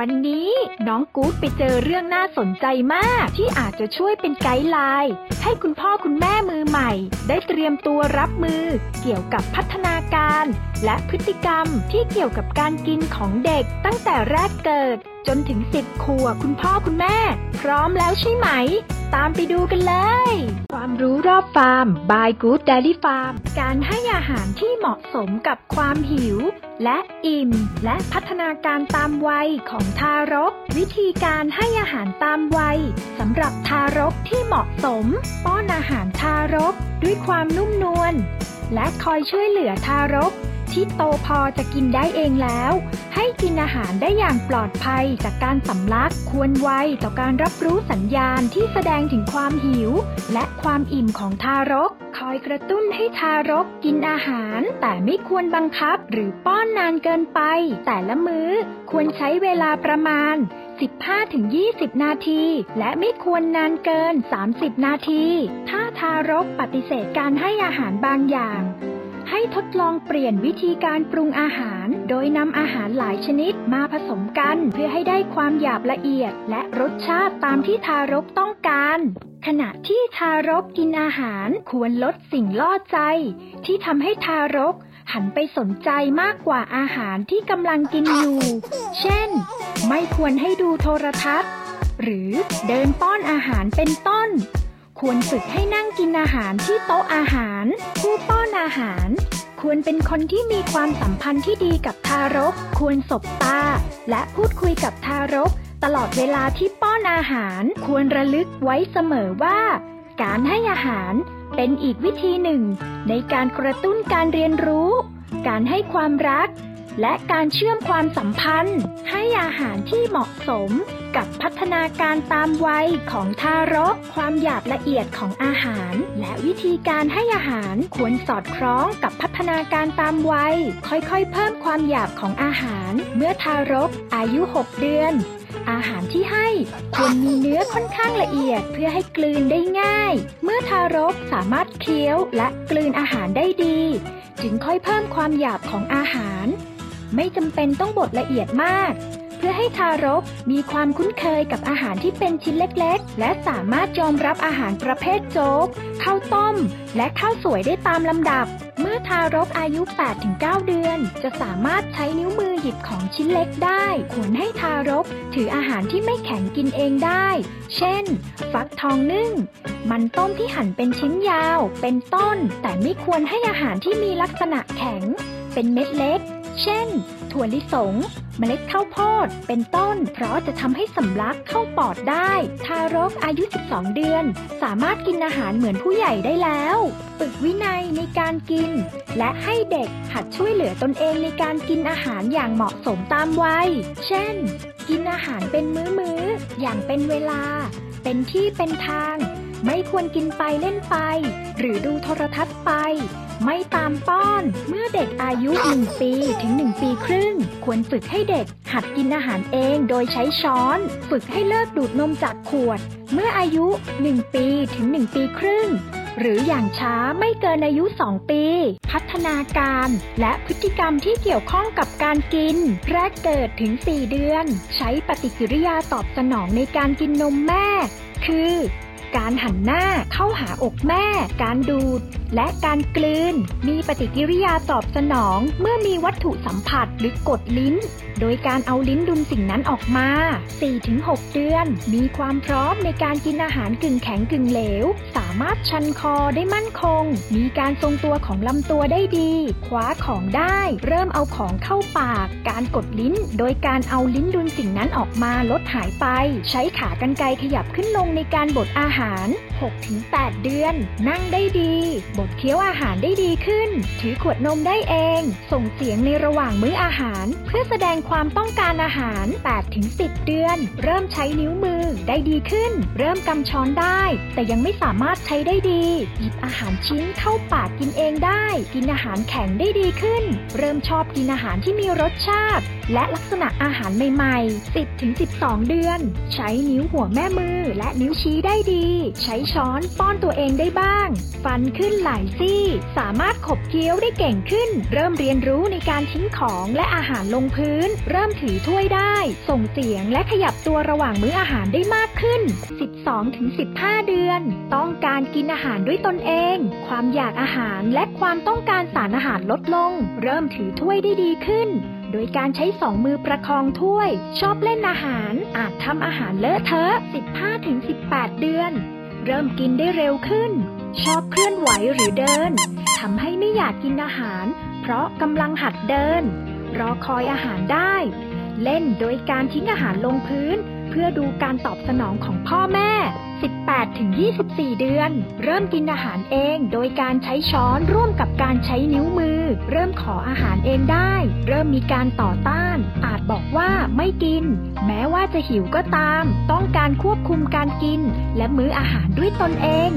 วันนี้น้องกู๊ดไปเจอเรื่องน่าสนใจมาก ที่อาจจะช่วยเป็นไกด์ไลน์ ให้คุณพ่อคุณแม่มือใหม่ ได้เตรียมตัวรับมือ เกี่ยวกับพัฒนาการ และพฤติกรรมที่เกี่ยวกับการกินของเด็กตั้งแต่แรกเกิด จนถึงสิบขวบคุณพ่อคุณแม่ พร้อมแล้วใช่ไหม ตามไปดูกันเลย ความรู้รอบฟาร์ม by Good Dairy Farm การให้อาหารที่เหมาะสมกับความหิว และอิ่ม และพัฒนาการตามวัยของทารก วิธีการให้อาหารตามวัยสำหรับทารกที่เหมาะสม ป้อนอาหารทารกด้วยความนุ่มนวลและคอยช่วยเหลือทารก ที่โตพอจะกินได้เองแล้ว ให้กินอาหารได้อย่างปลอดภัยจากการสำลักควรไวต่อการรับรู้สัญญาณที่แสดงถึงความหิว และความอิ่มของทารก คอยกระตุ้นให้ทารกกินอาหาร แต่ไม่ควรบังคับหรือป้อนนานเกินไป แต่ละมื้อควรใช้เวลาประมาณ 15-20 นาที และไม่ควรนานเกิน 30 นาที ถ้าทารกปฏิเสธการให้อาหารบางอย่าง ให้ทดลองเปลี่ยนวิธีการปรุงอาหาร โดยนำอาหารหลายชนิดมาผสมกันเพื่อให้ได้ความหยาบละเอียด และรสชาติตามที่ทารกต้องการ ขณะที่ทารกกินอาหารควรลดสิ่งล่อใจ ที่ทำให้ทารกหันไปสนใจมากกว่าอาหารที่กำลังกินอยู่ เช่น ไม่ควรให้ดูโทรทัศน์ หรือเดินป้อนอาหารเป็นต้น ควรฝึกให้นั่งกินอาหารที่โต๊ะอาหาร ผู้ป้อนอาหาร ควรเป็นคนที่มีความสัมพันธ์ที่ดีกับทารก ควรสบตา และพูดคุยกับทารก ตลอดเวลาที่ป้อนอาหาร ควรระลึกไว้เสมอว่า การให้อาหารเป็นอีกวิธีหนึ่ง ในการกระตุ้นการเรียนรู้ การให้ความรัก และการเชื่อมความสัมพันธ์ ให้อาหารที่เหมาะสมกับพัฒนาการตามวัยของทารก ความหยาบละเอียดของอาหาร และวิธีการให้อาหารควรสอดคล้องกับพัฒนาการตามวัย ค่อยๆ เพิ่มความหยาบของอาหาร เมื่อทารกอายุ 6 เดือน อาหารที่ให้ควรมีเนื้อค่อนข้างละเอียดเพื่อให้กลืนได้ง่าย เมื่อทารกสามารถเคี้ยวและกลืนอาหารได้ดี จึงค่อยเพิ่มความหยาบของอาหาร ไม่จำเป็นต้องบดละเอียดมาก เพื่อให้ทารกมีความคุ้นเคยกับอาหารที่เป็นชิ้นเล็กๆ และสามารถยอมรับอาหารประเภทโจ๊กข้าวต้ม และข้าวสวยได้ตามลำดับ เมื่อทารกอายุ 8-9 เดือน จะสามารถใช้นิ้วมือหยิบของชิ้นเล็กได้ ควรให้ทารกถืออาหารที่ไม่แข็งกินเองได้ เช่น ฟักทองนึ่ง มันต้มที่หั่นเป็นชิ้นยาว เป็นต้น แต่ไม่ควรให้อาหารที่มีลักษณะแข็ง เป็นเม็ดเล็ก เช่น ถั่วลิสง เมล็ดข้าวโพด เป็นต้น เพราะจะทำให้สำลักเข้าปอดได้ ทารกอายุ 12 เดือน สามารถกินอาหารเหมือนผู้ใหญ่ได้แล้วฝึกวินัยในการกิน และให้เด็กหัดช่วยเหลือตนเองในการกินอาหารอย่างเหมาะสมตามวัย เช่น กินอาหารเป็นมื้อๆ อย่างเป็นเวลา เป็นที่เป็นทาง ไม่ควรกินไปเล่นไป หรือดูโทรทัศน์ไป ไม่ตามป้อน เมื่อเด็กอายุ 1 ปีถึง 1 ปีครึ่ง ควรฝึกให้เด็ก หัดกินอาหารเองโดยใช้ช้อน ฝึกให้เลิกดูดนมจากขวด เมื่ออายุ 1 ปีถึง 1 ปีครึ่ง หรืออย่างช้าไม่เกินอายุ 2 ปี พัฒนาการ และพฤติกรรมที่เกี่ยวข้องกับการกิน แรกเกิดถึง 4 เดือน ใช้ปฏิกิริยาตอบสนองในการกินนมแม่ คือ การหันหน้าเข้าหาอกแม่ การดูด และการกลืน มีปฏิกิริยาตอบสนองเมื่อมีวัตถุสัมผัสหรือกดลิ้น โดยการเอาลิ้นดุลสิ่งนั้นออกมา 4-6 เดือน มีความพร้อมในการกินอาหารกึ่งแข็งกึ่งเหลว สามารถชันคอได้มั่นคง มีการทรงตัวของลำตัวได้ดีคว้าของได้ เริ่มเอาของเข้าปาก การกดลิ้น โดยการเอาลิ้นดุลสิ่งนั้นออกมาลดหายไป ใช้ขากรรไกรขยับขึ้นลงในการบดอาหาร 6-8 เดือน นั่งได้ดี บดเคี้ยวอาหารได้ดีขึ้น ถือขวดนมได้เอง ส่งเสียงในระหว่างมื้ออาาหาร เพื่อแสดงความต้องการอาหาร 8-10 เดือน เริ่มใช้นิ้วมือได้ดีขึ้น เริ่มกำช้อนได้ แต่ยังไม่สามารถใช้ได้ดี หยิบอาหารชิ้นเข้าปากกินเองได้ กินอาหารแข็งได้ดีขึ้น เริ่มชอบกินอาหารที่มีรสชาติ และลักษณะอาหารใหม่ๆ 10ถึง12 เดือน ใช้นิ้วหัวแม่มือและนิ้วชี้ได้ดี ใช้ช้อนป้อนตัวเองได้บ้าง ฟันขึ้นหลายซี่ สามารถขบเคี้ยวได้เก่งขึ้น เริ่มเรียนรู้ในการทิ้งของและอาหารลงพื้น เริ่มถือถ้วยได้ ส่งเสียงและขยับตัวระหว่างมื้ออาหารได้มากขึ้น 12-15 เดือน ต้องการกินอาหารด้วยตนเอง ความอยากอาหารและความต้องการสารอาหารลดลง เริ่มถือถ้วยได้ดีขึ้นโดยการใช้สองมือประคองถ้วย ชอบเล่นอาหาร อาจทำอาหารเลอะเทอะ 15-18 เดือน เริ่มกินได้เร็วขึ้น ชอบเคลื่อนไหวหรือเดิน ทำให้ไม่อยากกินอาหาร เพราะกำลังหัดเดิน รอคอยอาหารได้ เล่นโดยการทิ้งอาหารลงพื้น เพื่อดูการตอบสนองของพ่อแม่ 18ถึง24 เดือน เริ่มกินอาหารเองโดยการใช้ช้อนร่วมกับการใช้นิ้วมือ เริ่มขออาหารเองได้ เริ่มมีการต่อต้าน อาจบอกว่าไม่กิน แม้ว่าจะหิวก็ตาม ต้องการควบคุมการกิน และมื้ออาหารด้วยตนเอง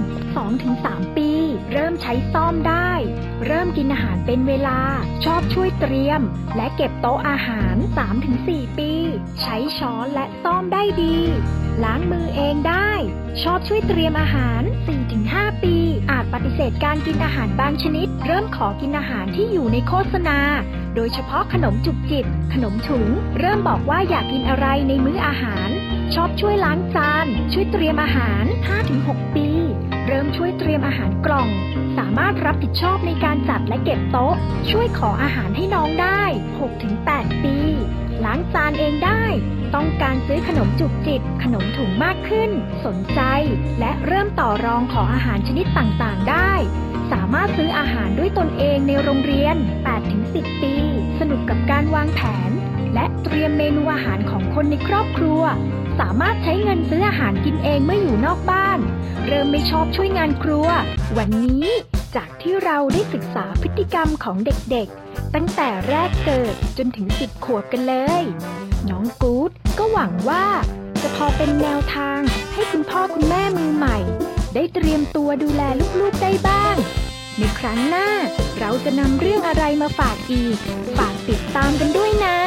2-3 ปี เริ่มใช้ซ่อมได้ เริ่มกินอาหารเป็นเวลา ชอบช่วยเตรียม และเก็บโต๊ะอาหาร 3-4 ปี ใช้ช้อนและซ่อมได้ดี ล้างมือเองได้ ชอบช่วยเตรียมอาหาร 4-5 ปี อาจปฏิเสธการกินอาหารบางชนิด เริ่มขอกินอาหารที่อยู่ในโฆษณา โดยเฉพาะขนมจุกจิบ ขนมถุง เริ่มบอกว่าอยากกินอะไรในมื้ออาหาร ชอบช่วยล้างจาน ช่วยเตรียมอาหาร 5-6 ปี ช่วยเตรียมอาหารกล่อง สามารถรับผิดชอบในการจัดและเก็บโต๊ะ ช่วยขออาหารให้น้องได้ 6-8 ปี ล้างจานเองได้ ต้องการซื้อขนมจุกจิบ ขนมถุงมากขึ้น สนใจ และเริ่มต่อรองขออาหารชนิดต่างๆ ได้ สามารถซื้ออาหารด้วยตนเองในโรงเรียน 8-10 ปี สนุกกับการวางแผน และเตรียมเมนูอาหารของคนในครอบครัว สามารถใช้เงินซื้ออาหารกินเองเมื่ออยู่นอกบ้าน เริ่มไม่ชอบช่วยงานครัว วันนี้จากที่เราได้ศึกษาพฤติกรรมของเด็กๆ ตั้งแต่แรกเกิดจนถึงสิบขวบกันเลย น้องกู๊ดก็หวังว่า จะพอเป็นแนวทางให้คุณพ่อคุณแม่มือใหม่ ได้เตรียมตัวดูแลลูกๆได้บ้างในครั้งหน้าเราจะนำเรื่องอะไรมาฝากอีก ฝากติดตามกันด้วยนะ